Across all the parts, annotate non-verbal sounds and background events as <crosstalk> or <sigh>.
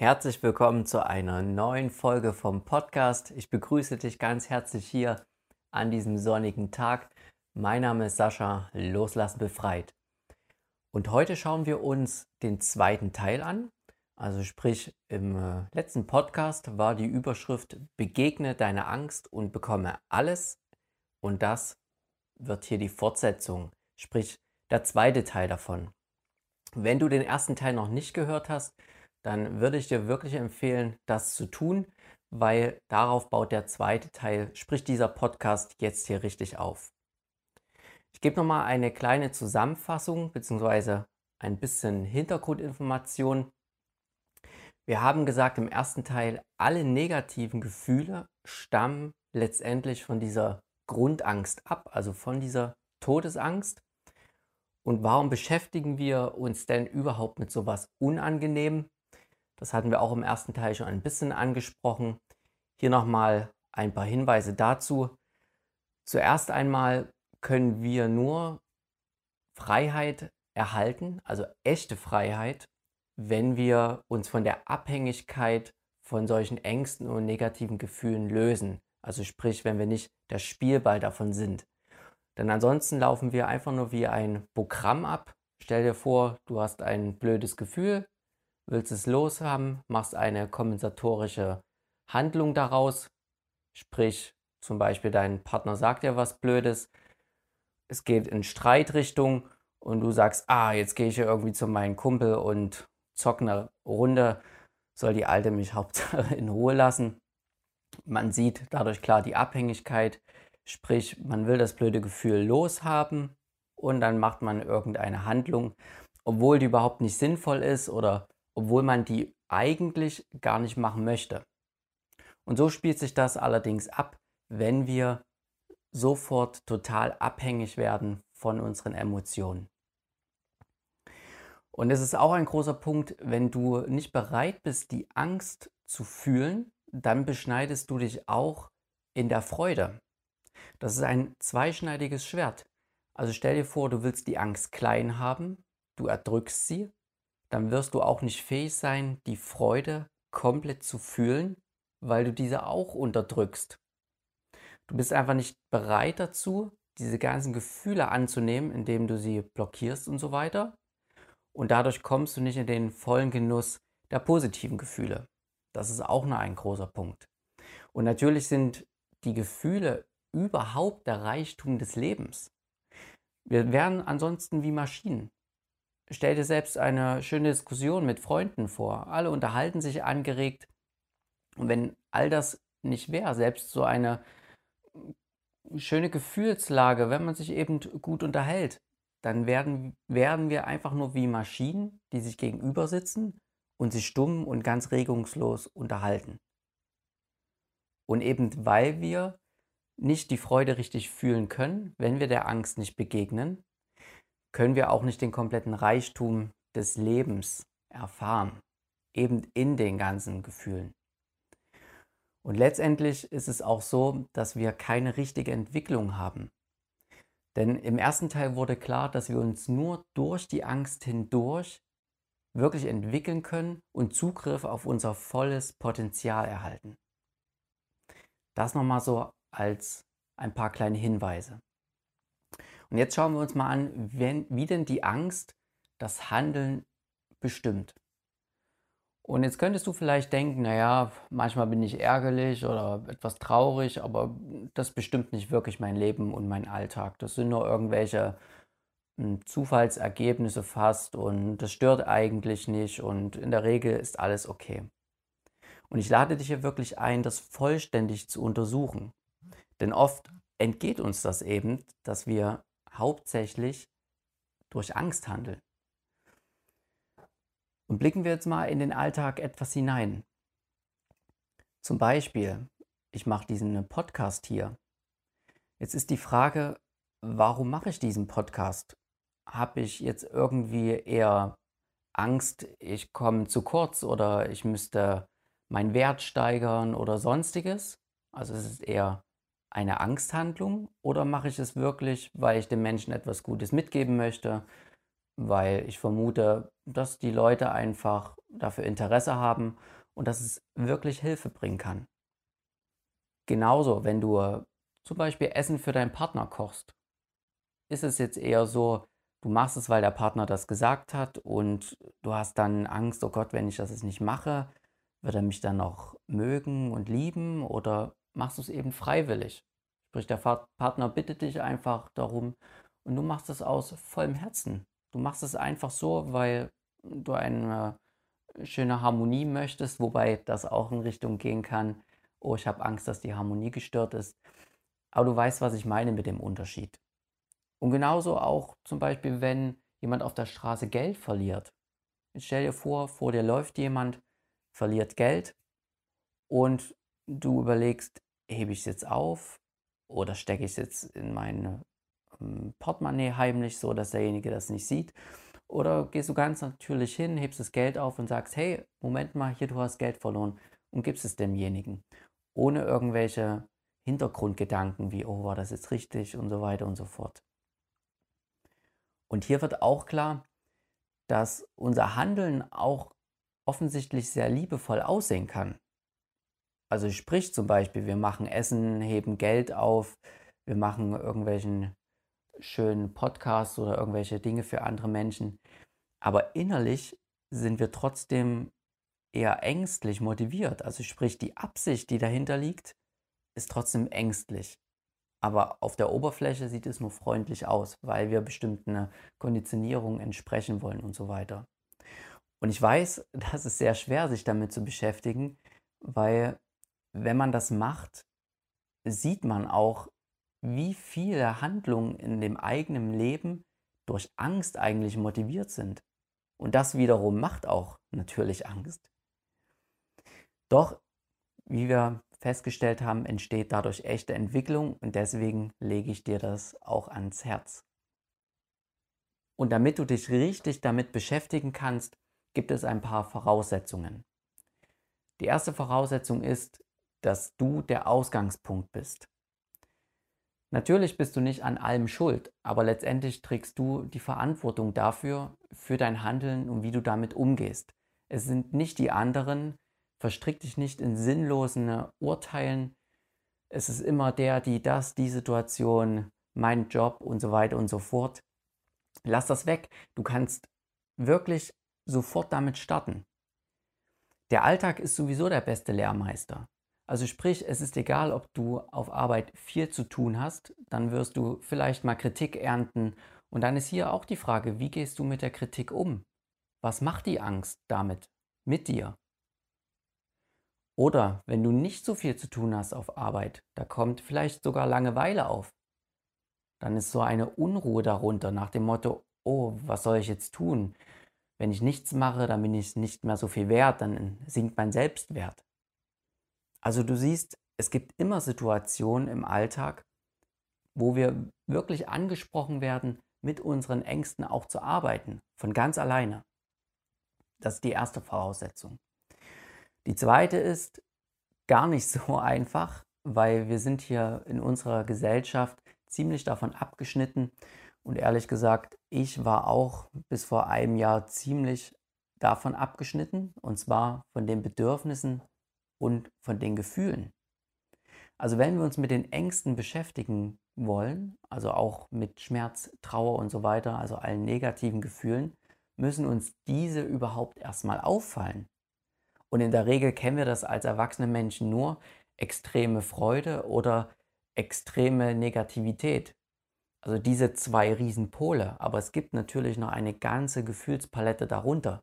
Herzlich willkommen zu einer neuen Folge vom Podcast. Ich begrüße dich ganz herzlich hier an diesem sonnigen Tag. Mein Name ist Sascha, Loslassen befreit. Und heute schauen wir uns den zweiten Teil an. Also sprich, im äh, letzten Podcast war die Überschrift Begegne deine Angst und bekomme alles. Und das wird hier die Fortsetzung, sprich der zweite Teil davon. Wenn du den ersten Teil noch nicht gehört hast, dann würde ich dir wirklich empfehlen, das zu tun, weil darauf baut der zweite Teil, sprich dieser Podcast jetzt hier richtig auf. Ich gebe nochmal eine kleine Zusammenfassung bzw. ein bisschen Hintergrundinformation. Wir haben gesagt im ersten Teil, alle negativen Gefühle stammen letztendlich von dieser Grundangst ab, also von dieser Todesangst. Und warum beschäftigen wir uns denn überhaupt mit sowas Unangenehm? Das hatten wir auch im ersten Teil schon ein bisschen angesprochen. Hier nochmal ein paar Hinweise dazu. Zuerst einmal können wir nur Freiheit erhalten, also echte Freiheit, wenn wir uns von der Abhängigkeit von solchen Ängsten und negativen Gefühlen lösen. Also sprich, wenn wir nicht der Spielball davon sind. Denn ansonsten laufen wir einfach nur wie ein Programm ab. Stell dir vor, du hast ein blödes Gefühl, willst es loshaben, machst eine kompensatorische Handlung daraus, sprich zum Beispiel dein Partner sagt dir was Blödes, es geht in Streitrichtung und du sagst, ah, jetzt gehe ich ja irgendwie zu meinem Kumpel und zock eine Runde, soll die Alte mich <laughs> Hauptsache in Ruhe lassen. Man sieht dadurch klar die Abhängigkeit, sprich, man will das blöde Gefühl loshaben und dann macht man irgendeine Handlung, obwohl die überhaupt nicht sinnvoll ist oder obwohl man die eigentlich gar nicht machen möchte. Und so spielt sich das allerdings ab, wenn wir sofort total abhängig werden von unseren Emotionen. Und es ist auch ein großer Punkt, wenn du nicht bereit bist, die Angst zu fühlen, dann beschneidest du dich auch in der Freude. Das ist ein zweischneidiges Schwert. Also stell dir vor, du willst die Angst klein haben, du erdrückst sie dann wirst du auch nicht fähig sein, die Freude komplett zu fühlen, weil du diese auch unterdrückst. Du bist einfach nicht bereit dazu, diese ganzen Gefühle anzunehmen, indem du sie blockierst und so weiter. Und dadurch kommst du nicht in den vollen Genuss der positiven Gefühle. Das ist auch noch ein großer Punkt. Und natürlich sind die Gefühle überhaupt der Reichtum des Lebens. Wir wären ansonsten wie Maschinen. Stell dir selbst eine schöne Diskussion mit Freunden vor. Alle unterhalten sich angeregt. Und wenn all das nicht wäre, selbst so eine schöne Gefühlslage, wenn man sich eben gut unterhält, dann werden, werden wir einfach nur wie Maschinen, die sich gegenüber sitzen und sich stumm und ganz regungslos unterhalten. Und eben weil wir nicht die Freude richtig fühlen können, wenn wir der Angst nicht begegnen, können wir auch nicht den kompletten Reichtum des Lebens erfahren, eben in den ganzen Gefühlen. Und letztendlich ist es auch so, dass wir keine richtige Entwicklung haben. Denn im ersten Teil wurde klar, dass wir uns nur durch die Angst hindurch wirklich entwickeln können und Zugriff auf unser volles Potenzial erhalten. Das nochmal so als ein paar kleine Hinweise. Und jetzt schauen wir uns mal an, wenn, wie denn die Angst das Handeln bestimmt. Und jetzt könntest du vielleicht denken, naja, manchmal bin ich ärgerlich oder etwas traurig, aber das bestimmt nicht wirklich mein Leben und mein Alltag. Das sind nur irgendwelche hm, Zufallsergebnisse fast und das stört eigentlich nicht und in der Regel ist alles okay. Und ich lade dich hier wirklich ein, das vollständig zu untersuchen. Denn oft entgeht uns das eben, dass wir hauptsächlich durch Angst handeln. Und blicken wir jetzt mal in den Alltag etwas hinein. Zum Beispiel, ich mache diesen Podcast hier. Jetzt ist die Frage, warum mache ich diesen Podcast? Habe ich jetzt irgendwie eher Angst, ich komme zu kurz oder ich müsste meinen Wert steigern oder sonstiges? Also es ist eher eine Angsthandlung oder mache ich es wirklich, weil ich dem Menschen etwas Gutes mitgeben möchte, weil ich vermute, dass die Leute einfach dafür Interesse haben und dass es wirklich Hilfe bringen kann. Genauso, wenn du zum Beispiel Essen für deinen Partner kochst, ist es jetzt eher so, du machst es, weil der Partner das gesagt hat und du hast dann Angst, oh Gott, wenn ich das jetzt nicht mache, wird er mich dann noch mögen und lieben oder machst du es eben freiwillig? Sprich, der Partner bittet dich einfach darum und du machst es aus vollem Herzen. Du machst es einfach so, weil du eine schöne Harmonie möchtest, wobei das auch in Richtung gehen kann, oh, ich habe Angst, dass die Harmonie gestört ist. Aber du weißt, was ich meine mit dem Unterschied. Und genauso auch zum Beispiel, wenn jemand auf der Straße Geld verliert. Jetzt stell dir vor, vor dir läuft jemand, verliert Geld und du überlegst, hebe ich es jetzt auf oder stecke ich es jetzt in mein ähm, Portemonnaie heimlich, so dass derjenige das nicht sieht. Oder gehst du ganz natürlich hin, hebst das Geld auf und sagst, hey, Moment mal, hier, du hast Geld verloren und gibst es demjenigen. Ohne irgendwelche Hintergrundgedanken wie, oh, war das jetzt richtig und so weiter und so fort. Und hier wird auch klar, dass unser Handeln auch offensichtlich sehr liebevoll aussehen kann. Also sprich zum Beispiel, wir machen Essen, heben Geld auf, wir machen irgendwelchen schönen Podcasts oder irgendwelche Dinge für andere Menschen. Aber innerlich sind wir trotzdem eher ängstlich motiviert. Also sprich, die Absicht, die dahinter liegt, ist trotzdem ängstlich. Aber auf der Oberfläche sieht es nur freundlich aus, weil wir bestimmten Konditionierungen entsprechen wollen und so weiter. Und ich weiß, <laughs> das ist sehr schwer, sich damit zu beschäftigen, weil wenn man das macht, sieht man auch, wie viele Handlungen in dem eigenen Leben durch Angst eigentlich motiviert sind. Und das wiederum macht auch natürlich Angst. Doch, wie wir festgestellt haben, entsteht dadurch echte Entwicklung und deswegen lege ich dir das auch ans Herz. Und damit du dich richtig damit beschäftigen kannst, gibt es ein paar Voraussetzungen. Die erste Voraussetzung ist, dass du der Ausgangspunkt bist. Natürlich bist du nicht an allem schuld, aber letztendlich trägst du die Verantwortung dafür, für dein Handeln und wie du damit umgehst. Es sind nicht die anderen, verstrick dich nicht in sinnlosen Urteilen. Es ist immer der, die das, die Situation, mein Job und so weiter und so fort. Lass das weg. Du kannst wirklich sofort damit starten. Der Alltag ist sowieso der beste Lehrmeister. Also sprich, es ist egal, ob du auf Arbeit viel zu tun hast, dann wirst du vielleicht mal Kritik ernten. Und dann ist hier auch die Frage, wie gehst du mit der Kritik um? Was macht die Angst damit mit dir? Oder wenn du nicht so viel zu tun hast auf Arbeit, da kommt vielleicht sogar Langeweile auf. Dann ist so eine Unruhe darunter nach dem Motto, oh, was soll ich jetzt tun? Wenn ich nichts mache, dann bin ich nicht mehr so viel wert, dann sinkt mein Selbstwert. Also du siehst, es gibt immer Situationen im Alltag, wo wir wirklich angesprochen werden, mit unseren Ängsten auch zu arbeiten, von ganz alleine. Das ist die erste Voraussetzung. Die zweite ist gar nicht <laughs> so einfach, weil wir sind hier in unserer Gesellschaft ziemlich davon abgeschnitten. Und ehrlich gesagt, ich war auch bis vor einem Jahr ziemlich davon abgeschnitten, und zwar von den Bedürfnissen und von den Gefühlen. Also wenn wir uns mit den Ängsten beschäftigen wollen, also auch mit Schmerz, Trauer und so weiter, also allen negativen Gefühlen, müssen uns diese überhaupt erstmal auffallen. Und in der Regel kennen wir das als erwachsene Menschen nur extreme Freude oder extreme Negativität. Also diese zwei Riesenpole. Aber es gibt natürlich noch eine ganze Gefühlspalette darunter.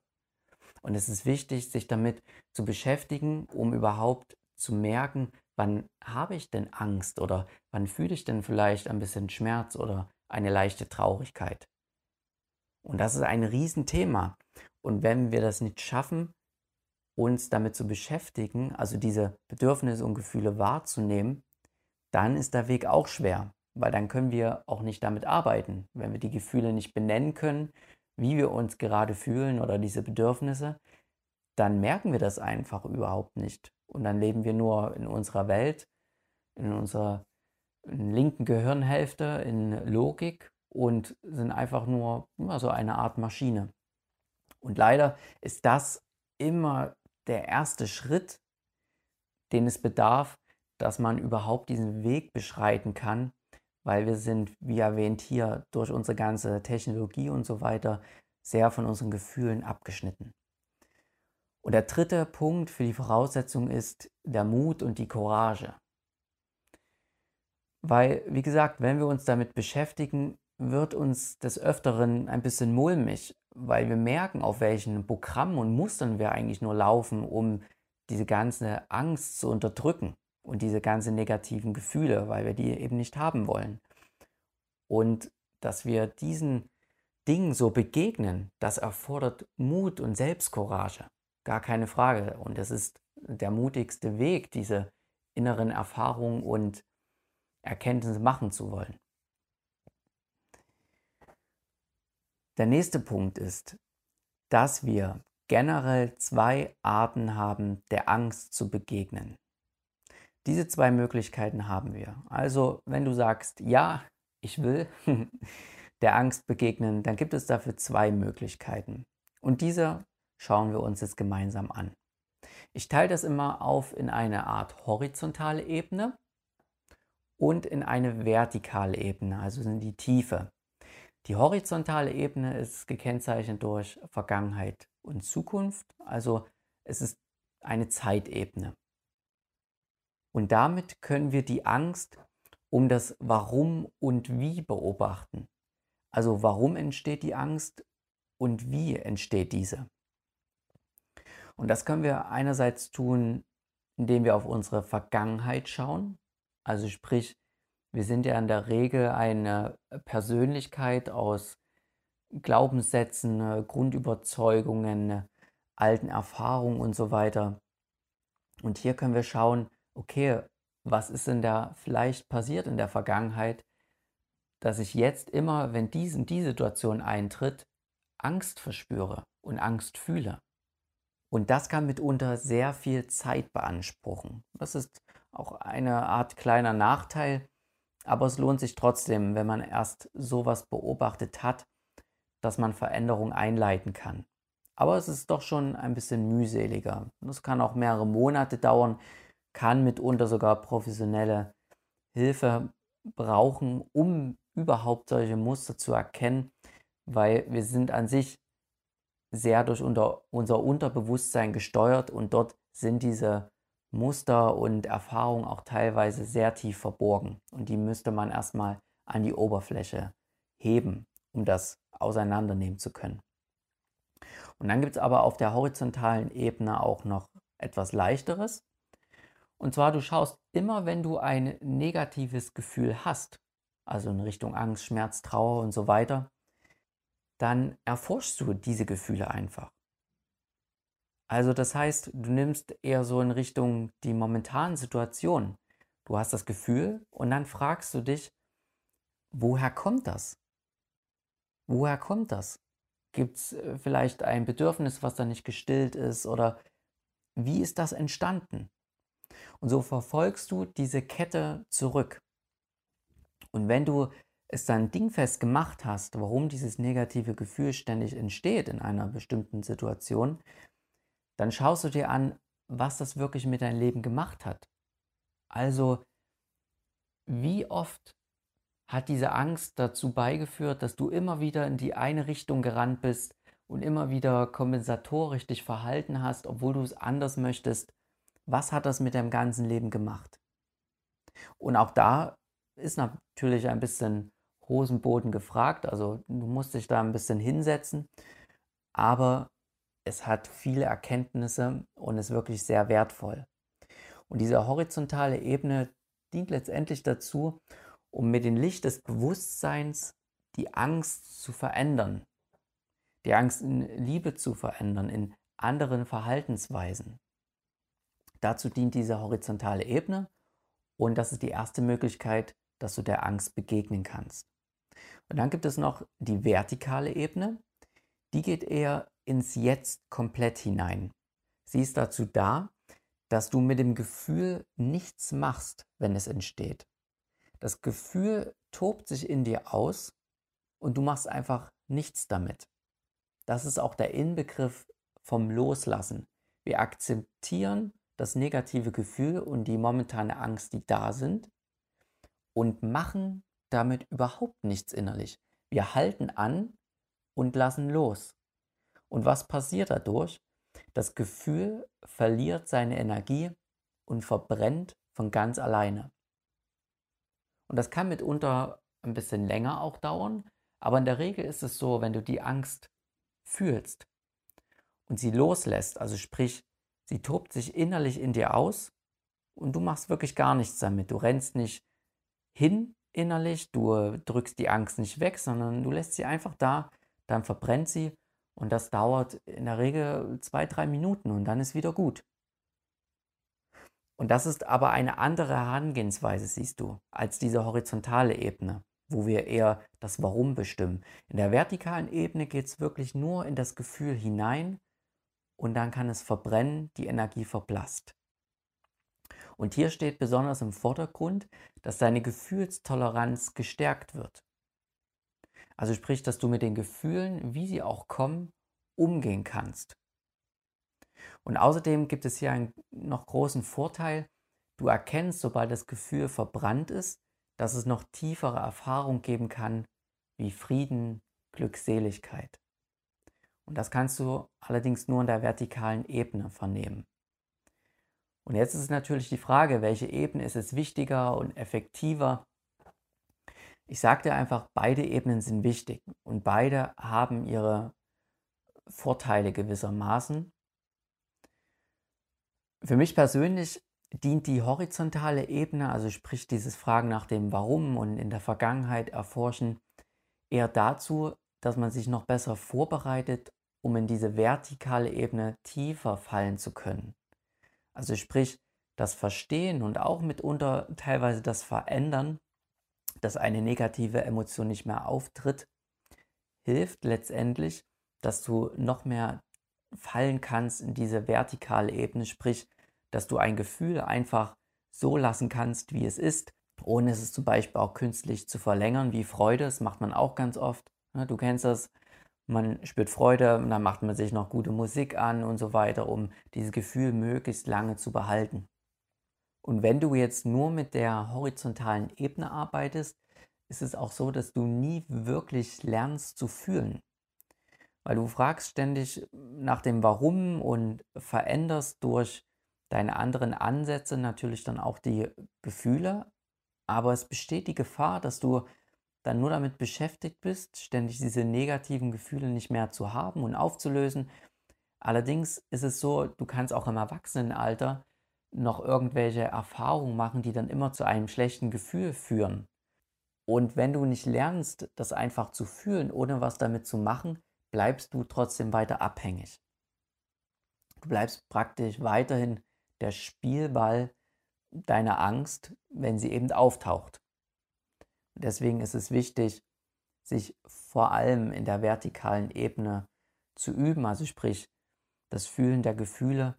Und es ist wichtig, sich damit zu beschäftigen, um überhaupt zu merken, wann habe ich denn Angst oder wann fühle ich denn vielleicht ein bisschen Schmerz oder eine leichte Traurigkeit. Und das ist ein Riesenthema. Und wenn wir das nicht schaffen, uns damit zu beschäftigen, also diese Bedürfnisse und Gefühle wahrzunehmen, dann ist der Weg auch schwer, weil dann können wir auch nicht damit arbeiten. Wenn wir die Gefühle nicht benennen können, wie wir uns gerade fühlen oder diese Bedürfnisse, dann merken wir das einfach überhaupt nicht. Und dann leben wir nur in unserer Welt, in unserer linken Gehirnhälfte, in Logik und sind einfach nur ja, so eine Art Maschine. Und leider ist das immer der erste Schritt, den es bedarf, dass man überhaupt diesen Weg beschreiten kann, weil wir sind, wie erwähnt hier, durch unsere ganze Technologie und so weiter sehr von unseren Gefühlen abgeschnitten. Und der dritte Punkt für die Voraussetzung ist der Mut und die Courage. Weil, wie gesagt, wenn wir uns damit beschäftigen, wird uns des Öfteren ein bisschen mulmig, weil wir merken, auf welchen Programmen und Mustern wir eigentlich nur laufen, um diese ganze Angst zu unterdrücken und diese ganzen negativen Gefühle, weil wir die eben nicht haben wollen. Und dass wir diesen Dingen so begegnen, das erfordert Mut und Selbstcourage. Gar keine Frage. Und es ist der mutigste Weg, diese inneren Erfahrungen und Erkenntnisse machen zu wollen. Der nächste Punkt ist, dass wir generell zwei Arten haben, der Angst zu begegnen. Diese zwei Möglichkeiten haben wir. Also, wenn du sagst, ja, ich will <laughs> der Angst begegnen, dann gibt es dafür zwei Möglichkeiten. Und diese schauen wir uns jetzt gemeinsam an. Ich teile das immer auf in eine Art horizontale Ebene und in eine vertikale Ebene, also in die Tiefe. Die horizontale Ebene ist gekennzeichnet durch Vergangenheit und Zukunft, also es ist eine Zeitebene. Und damit können wir die Angst um das Warum und Wie beobachten. Also warum entsteht die Angst und wie entsteht diese? Und das können wir einerseits tun, indem wir auf unsere Vergangenheit schauen. Also sprich, wir sind ja in der Regel eine Persönlichkeit aus Glaubenssätzen, äh, Grundüberzeugungen, äh, alten Erfahrungen und so weiter. Und hier können wir schauen, okay, was ist denn da vielleicht passiert in der Vergangenheit, dass ich jetzt immer, wenn diese, die Situation eintritt, Angst verspüre und Angst fühle. Und das kann mitunter sehr viel Zeit beanspruchen. Das ist auch eine Art kleiner Nachteil, aber es lohnt sich trotzdem, wenn man erst sowas beobachtet hat, dass man Veränderungen einleiten kann. Aber es ist doch schon ein bisschen mühseliger. Das kann auch mehrere Monate dauern, kann mitunter sogar professionelle Hilfe brauchen, um überhaupt solche Muster zu erkennen, weil wir sind an sich sehr durch unter, unser Unterbewusstsein gesteuert und dort sind diese Muster und Erfahrungen auch teilweise sehr tief verborgen. Und die müsste man erstmal an die Oberfläche heben, um das auseinandernehmen zu können. Und dann gibt es aber auf der horizontalen Ebene auch noch etwas leichteres. Und zwar, du schaust immer, wenn du ein negatives Gefühl hast, also in Richtung Angst, Schmerz, Trauer und so weiter, dann erforschst du diese Gefühle einfach. Also das heißt, du nimmst eher so in Richtung die momentanen Situation. Du hast das Gefühl und dann fragst du dich, woher kommt das? Woher kommt das? Gibt es äh, vielleicht ein Bedürfnis, was da nicht gestillt ist? Oder wie ist das entstanden? Und so verfolgst du diese Kette zurück. Und wenn du es dann dingfest gemacht hast, warum dieses negative Gefühl ständig entsteht in einer bestimmten Situation, dann schaust du dir an, was das wirklich mit deinem Leben gemacht hat. Also, wie oft hat diese Angst dazu beigeführt, dass du immer wieder in die eine Richtung gerannt bist und immer wieder kompensatorisch dich verhalten hast, obwohl du es anders möchtest? Was hat das mit deinem ganzen Leben gemacht? Und auch da ist natürlich ein bisschen Hosenboden gefragt, also du musst dich da ein bisschen hinsetzen, aber es hat viele Erkenntnisse und ist wirklich sehr wertvoll. Und diese horizontale Ebene dient letztendlich dazu, um mit dem Licht des Bewusstseins die Angst zu verändern, die Angst in Liebe zu verändern, in anderen Verhaltensweisen. Dazu dient diese horizontale Ebene und das ist die erste Möglichkeit, dass du der Angst begegnen kannst. Und dann gibt es noch die vertikale Ebene, die geht eher ins Jetzt komplett hinein. Sie ist dazu da, dass du mit dem Gefühl nichts machst, wenn es entsteht. Das Gefühl tobt sich in dir aus und du machst einfach nichts damit. das ist auch der Inbegriff vom Loslassen. Wir akzeptieren das negative Gefühl und die momentane Angst, die da sind, und machen damit überhaupt nichts innerlich. Wir halten an und lassen los. Und was passiert dadurch? Das Gefühl verliert seine Energie und verbrennt von ganz alleine. Und das kann mitunter ein bisschen länger auch dauern, aber in der Regel ist es so, wenn du die Angst fühlst und sie loslässt, also sprich, sie tobt sich innerlich in dir aus und du machst wirklich gar nichts damit. Du rennst nicht hin innerlich, du drückst die Angst nicht weg, sondern du lässt sie einfach da, dann verbrennt sie und das dauert in der Regel zwei, drei Minuten und dann ist wieder gut. Und das ist aber eine andere Herangehensweise, siehst du, als diese horizontale Ebene, wo wir eher das Warum bestimmen. In der vertikalen Ebene geht es wirklich nur in das Gefühl hinein und dann kann es verbrennen, die Energie verblasst. Und hier steht besonders im Vordergrund, dass deine Gefühlstoleranz gestärkt wird. Also sprich, dass du mit den Gefühlen, wie sie auch kommen, umgehen kannst. Und außerdem gibt es hier einen noch großen Vorteil. Du erkennst, sobald das Gefühl verbrannt ist, dass es noch tiefere Erfahrungen geben kann, wie Frieden, Glückseligkeit. Und das kannst du allerdings nur in der vertikalen Ebene vernehmen. Und jetzt ist natürlich die Frage, welche Ebene ist es wichtiger und effektiver, ich sage dir einfach, beide Ebenen sind wichtig und beide haben ihre Vorteile gewissermaßen. Für mich persönlich dient die horizontale Ebene, also sprich dieses Fragen nach dem Warum und in der Vergangenheit erforschen, eher dazu, dass man sich noch besser vorbereitet, um in diese vertikale Ebene tiefer fallen zu können. Also sprich, das Verstehen und auch mitunter teilweise das Verändern dass eine negative Emotion nicht mehr auftritt, hilft letztendlich, dass du noch mehr fallen kannst in diese vertikale Ebene, sprich, dass du ein Gefühl einfach so lassen kannst, wie es ist, ohne es zum Beispiel auch künstlich zu verlängern, wie Freude, das macht man auch ganz oft. Ne? Du kennst das, man spürt Freude dann macht man sich noch gute Musik an und so weiter, um dieses Gefühl möglichst lange zu behalten. Und wenn du jetzt nur mit der horizontalen Ebene arbeitest, ist es auch so, dass du nie wirklich lernst zu fühlen. Weil du fragst ständig nach dem Warum und veränderst durch deine anderen Ansätze natürlich dann auch die Gefühle. Aber es besteht die Gefahr, dass du dann nur damit beschäftigt bist, ständig diese negativen Gefühle nicht mehr zu haben und aufzulösen. Allerdings ist es so, du kannst auch im Erwachsenenalter noch irgendwelche Erfahrungen machen, die dann immer zu einem schlechten Gefühl führen. Und wenn du nicht lernst, das einfach zu fühlen, ohne was damit zu machen, bleibst du trotzdem weiter abhängig. Du bleibst praktisch weiterhin der Spielball deiner Angst, wenn sie eben auftaucht. Deswegen ist es wichtig, sich vor allem in der vertikalen Ebene zu üben, also sprich das Fühlen der Gefühle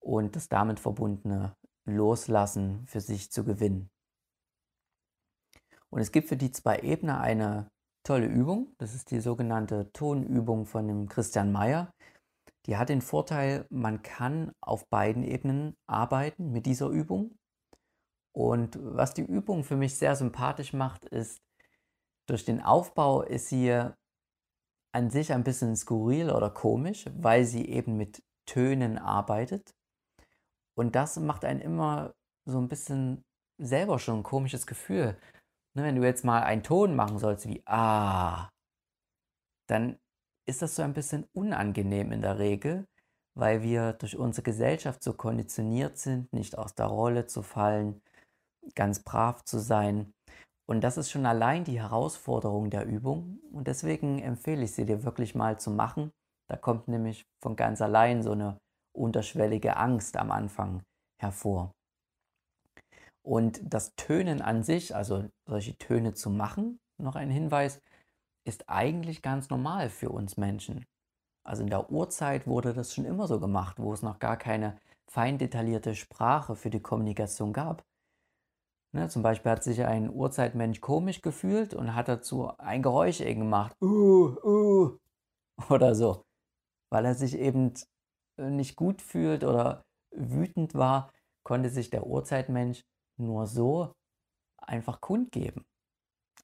und das damit verbundene Loslassen für sich zu gewinnen. Und es gibt für die zwei Ebenen eine tolle Übung. Das ist die sogenannte Tonübung von dem Christian Mayer. Die hat den Vorteil, man kann auf beiden Ebenen arbeiten mit dieser Übung. Und was die Übung für mich sehr sympathisch macht, ist, durch den Aufbau ist sie an sich ein bisschen skurril oder komisch, weil sie eben mit Tönen arbeitet. Und das macht einen immer so ein bisschen selber schon ein komisches Gefühl. Ne, wenn du jetzt mal einen Ton machen sollst wie Ah, dann ist das so ein bisschen unangenehm in der Regel, weil wir durch unsere Gesellschaft so konditioniert sind, nicht aus der Rolle zu fallen, ganz brav zu sein. Und das ist schon allein die Herausforderung der Übung. Und deswegen empfehle ich sie dir wirklich mal zu machen. Da kommt nämlich von ganz allein so eine unterschwellige Angst am Anfang hervor. Und das Tönen an sich, also solche Töne zu machen, noch ein Hinweis, ist eigentlich ganz normal für uns Menschen. Also in der Urzeit wurde das schon immer so gemacht, wo es noch gar keine fein detaillierte Sprache für die Kommunikation gab. Ne, zum Beispiel hat sich ein Urzeitmensch komisch gefühlt und hat dazu ein Geräusch eben gemacht. Uh, uh. <laughs> oder so, weil er sich eben nicht gut fühlt oder wütend war, konnte sich der Urzeitmensch nur so einfach kundgeben.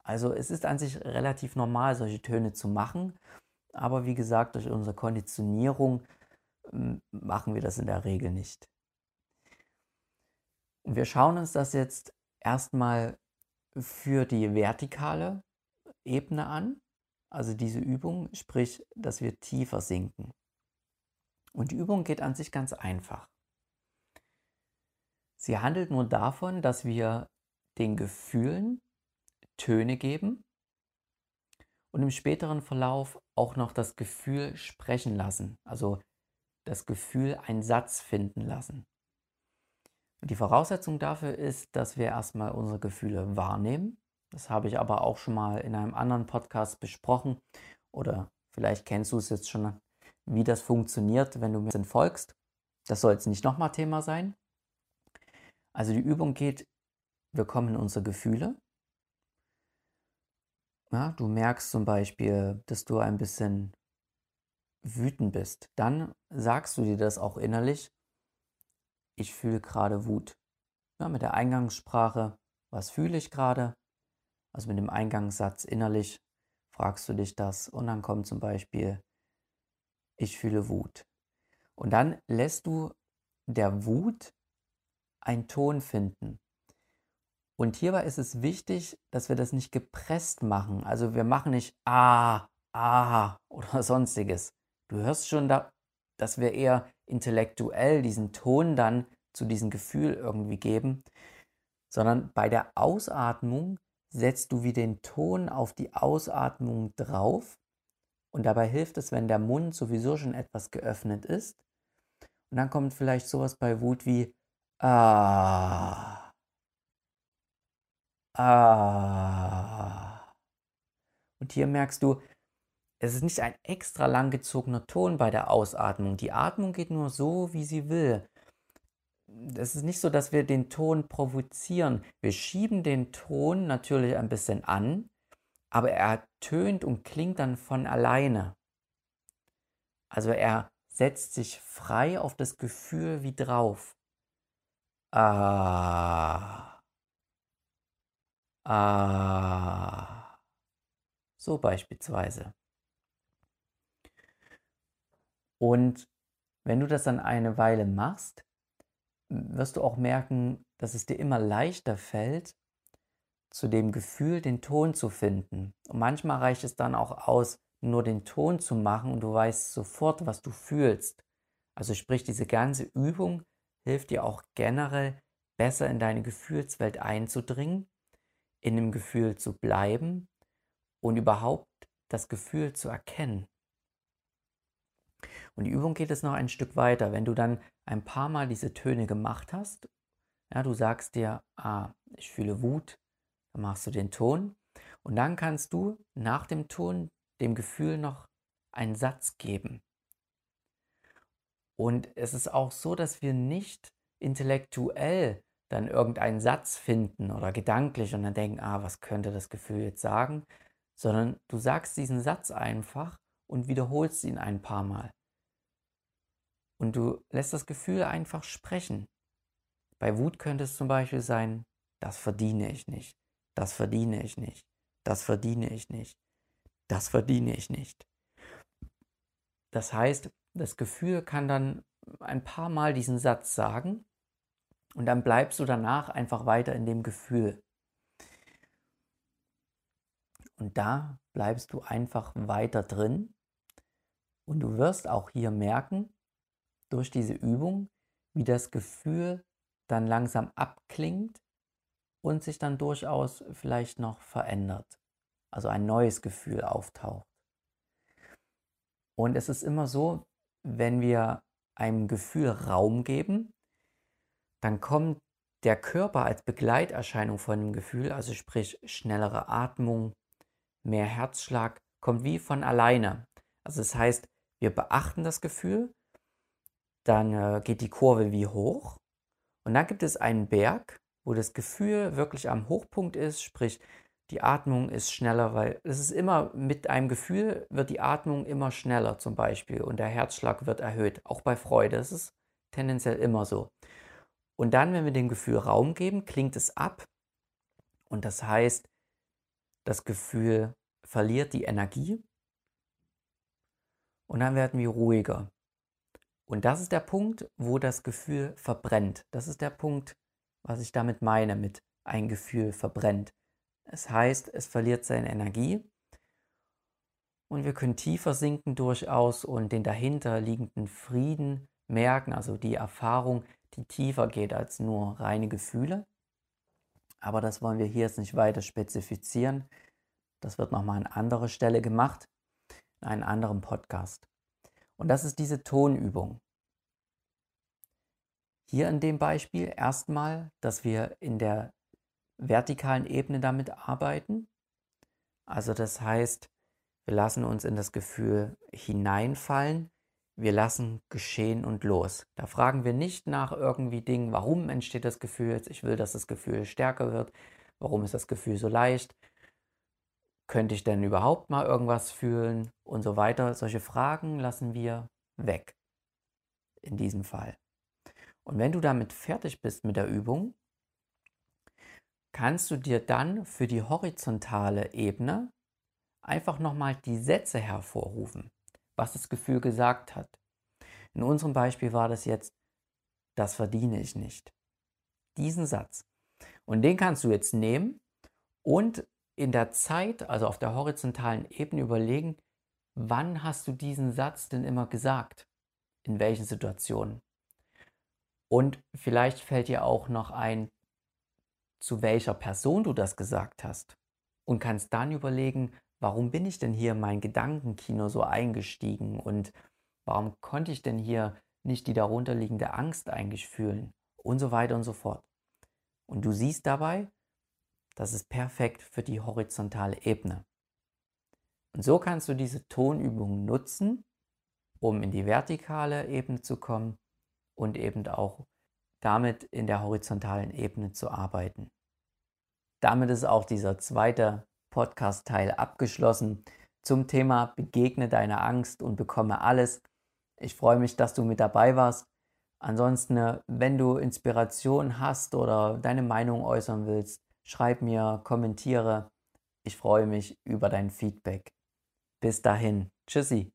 Also es ist an sich relativ normal, solche Töne zu machen, aber wie gesagt, durch unsere Konditionierung hm, machen wir das in der Regel nicht. Wir schauen uns das jetzt erstmal für die vertikale Ebene an, also diese Übung, sprich, dass wir tiefer sinken. Und die Übung geht an sich ganz einfach. Sie handelt nur davon, dass wir den Gefühlen Töne geben und im späteren Verlauf auch noch das Gefühl sprechen lassen, also das Gefühl einen Satz finden lassen. Die Voraussetzung dafür ist, dass wir erstmal unsere Gefühle wahrnehmen. Das habe ich aber auch schon mal in einem anderen Podcast besprochen oder vielleicht kennst du es jetzt schon, wie das funktioniert, wenn du mir folgst. Das soll jetzt nicht nochmal Thema sein. Also die Übung geht, wir kommen in unsere Gefühle. Ja, du merkst zum Beispiel, dass du ein bisschen wütend bist. Dann sagst du dir das auch innerlich ich fühle gerade Wut. Ja, mit der Eingangssprache, was fühle ich gerade? Also mit dem Eingangssatz innerlich fragst du dich das und dann kommt zum Beispiel, ich fühle Wut. Und dann lässt du der Wut einen Ton finden. Und hierbei ist es wichtig, dass wir das nicht gepresst machen. Also wir machen nicht ah, ah oder <laughs> sonstiges. Du hörst schon, da, dass wir eher intellektuell diesen Ton dann zu diesem Gefühl irgendwie geben, sondern bei der Ausatmung setzt du wie den Ton auf die Ausatmung drauf und dabei hilft es, wenn der Mund sowieso schon etwas geöffnet ist. Und dann kommt vielleicht sowas bei Wut wie Ah. Ah. Und hier merkst du, es ist nicht ein extra langgezogener Ton bei der Ausatmung. Die Atmung geht nur so, wie sie will. Es ist nicht so, dass wir den Ton provozieren. Wir schieben den Ton natürlich ein bisschen an, aber er tönt und klingt dann von alleine. Also er setzt sich frei auf das Gefühl wie drauf. Ah. Ah. So beispielsweise. Und wenn du das dann eine Weile machst, wirst du auch merken, dass es dir immer leichter fällt, zu dem Gefühl den Ton zu finden. Und manchmal reicht es dann auch aus, nur den Ton zu machen und du weißt sofort, was du fühlst. Also sprich, diese ganze Übung hilft dir auch generell besser in deine Gefühlswelt einzudringen, in dem Gefühl zu bleiben und überhaupt das Gefühl zu erkennen. Und die Übung geht es noch ein Stück weiter. Wenn du dann ein paar Mal diese Töne gemacht hast, ja, du sagst dir, ah, ich fühle Wut, dann machst du den Ton und dann kannst du nach dem Ton dem Gefühl noch einen Satz geben. Und es ist auch so, dass wir nicht intellektuell dann irgendeinen Satz finden oder gedanklich und dann denken, ah, was könnte das Gefühl jetzt sagen, sondern du sagst diesen Satz einfach und wiederholst ihn ein paar Mal. Und du lässt das Gefühl einfach sprechen. Bei Wut könnte es zum Beispiel sein, das verdiene ich nicht, das verdiene ich nicht, das verdiene ich nicht, das verdiene ich nicht. Das heißt, das Gefühl kann dann ein paar Mal diesen Satz sagen und dann bleibst du danach einfach weiter in dem Gefühl. Und da bleibst du einfach weiter drin und du wirst auch hier merken, durch diese Übung, wie das Gefühl dann langsam abklingt und sich dann durchaus vielleicht noch verändert. Also ein neues Gefühl auftaucht. Und es ist immer so, wenn wir einem Gefühl Raum geben, dann kommt der Körper als Begleiterscheinung von dem Gefühl, also sprich schnellere Atmung, mehr Herzschlag, kommt wie von alleine. Also das heißt, wir beachten das Gefühl, dann äh, geht die Kurve wie hoch und dann gibt es einen Berg, wo das Gefühl wirklich am Hochpunkt ist, sprich Die Atmung ist schneller, weil es ist immer mit einem Gefühl wird die Atmung immer schneller zum Beispiel und der Herzschlag wird erhöht, auch bei Freude. Ist tendenziell immer so. Und dann, wenn wir dem Gefühl Raum geben, klingt es ab und das heißt, das Gefühl verliert die Energie und dann werden wir ruhiger. Und das ist der Punkt, wo das Gefühl verbrennt. Das ist der Punkt, was ich damit meine mit ein Gefühl verbrennt. Es heißt, es verliert seine Energie und wir können tiefer sinken durchaus und den dahinter liegenden Frieden merken, also die Erfahrung, die tiefer geht als nur reine Gefühle. Aber das wollen wir hier jetzt nicht weiter spezifizieren. Das wird nochmal an anderer Stelle gemacht, in einem anderen Podcast. Und das ist diese Tonübung. Hier in dem Beispiel erstmal, dass wir in der vertikalen Ebene damit arbeiten. Also das heißt, wir lassen uns in das Gefühl hineinfallen, wir lassen geschehen und los. Da fragen wir nicht nach irgendwie Dingen, warum entsteht das Gefühl jetzt, ich will, dass das Gefühl stärker wird, warum ist das Gefühl so leicht, könnte ich denn überhaupt mal irgendwas fühlen und so weiter. Solche Fragen lassen wir weg in diesem Fall. Und wenn du damit fertig bist mit der Übung, kannst du dir dann für die horizontale Ebene einfach nochmal die Sätze hervorrufen, was das Gefühl gesagt hat. In unserem Beispiel war das jetzt, das verdiene ich nicht. Diesen Satz. Und den kannst du jetzt nehmen und in der Zeit, also auf der horizontalen Ebene überlegen, wann hast du diesen Satz denn immer gesagt? In welchen Situationen? Und vielleicht fällt dir auch noch ein, zu welcher Person du das gesagt hast. Und kannst dann überlegen, warum bin ich denn hier in mein Gedankenkino so eingestiegen und warum konnte ich denn hier nicht die darunterliegende Angst eigentlich fühlen und so weiter und so fort. Und du siehst dabei, das ist perfekt für die horizontale Ebene. Und so kannst du diese Tonübungen nutzen, um in die vertikale Ebene zu kommen und eben auch damit in der horizontalen Ebene zu arbeiten. Damit ist auch dieser zweite Podcast-Teil abgeschlossen zum Thema Begegne deiner Angst und bekomme alles. Ich freue mich, dass du mit dabei warst. Ansonsten, wenn du Inspiration hast oder deine Meinung äußern willst, schreib mir, kommentiere. Ich freue mich über dein Feedback. Bis dahin. Tschüssi.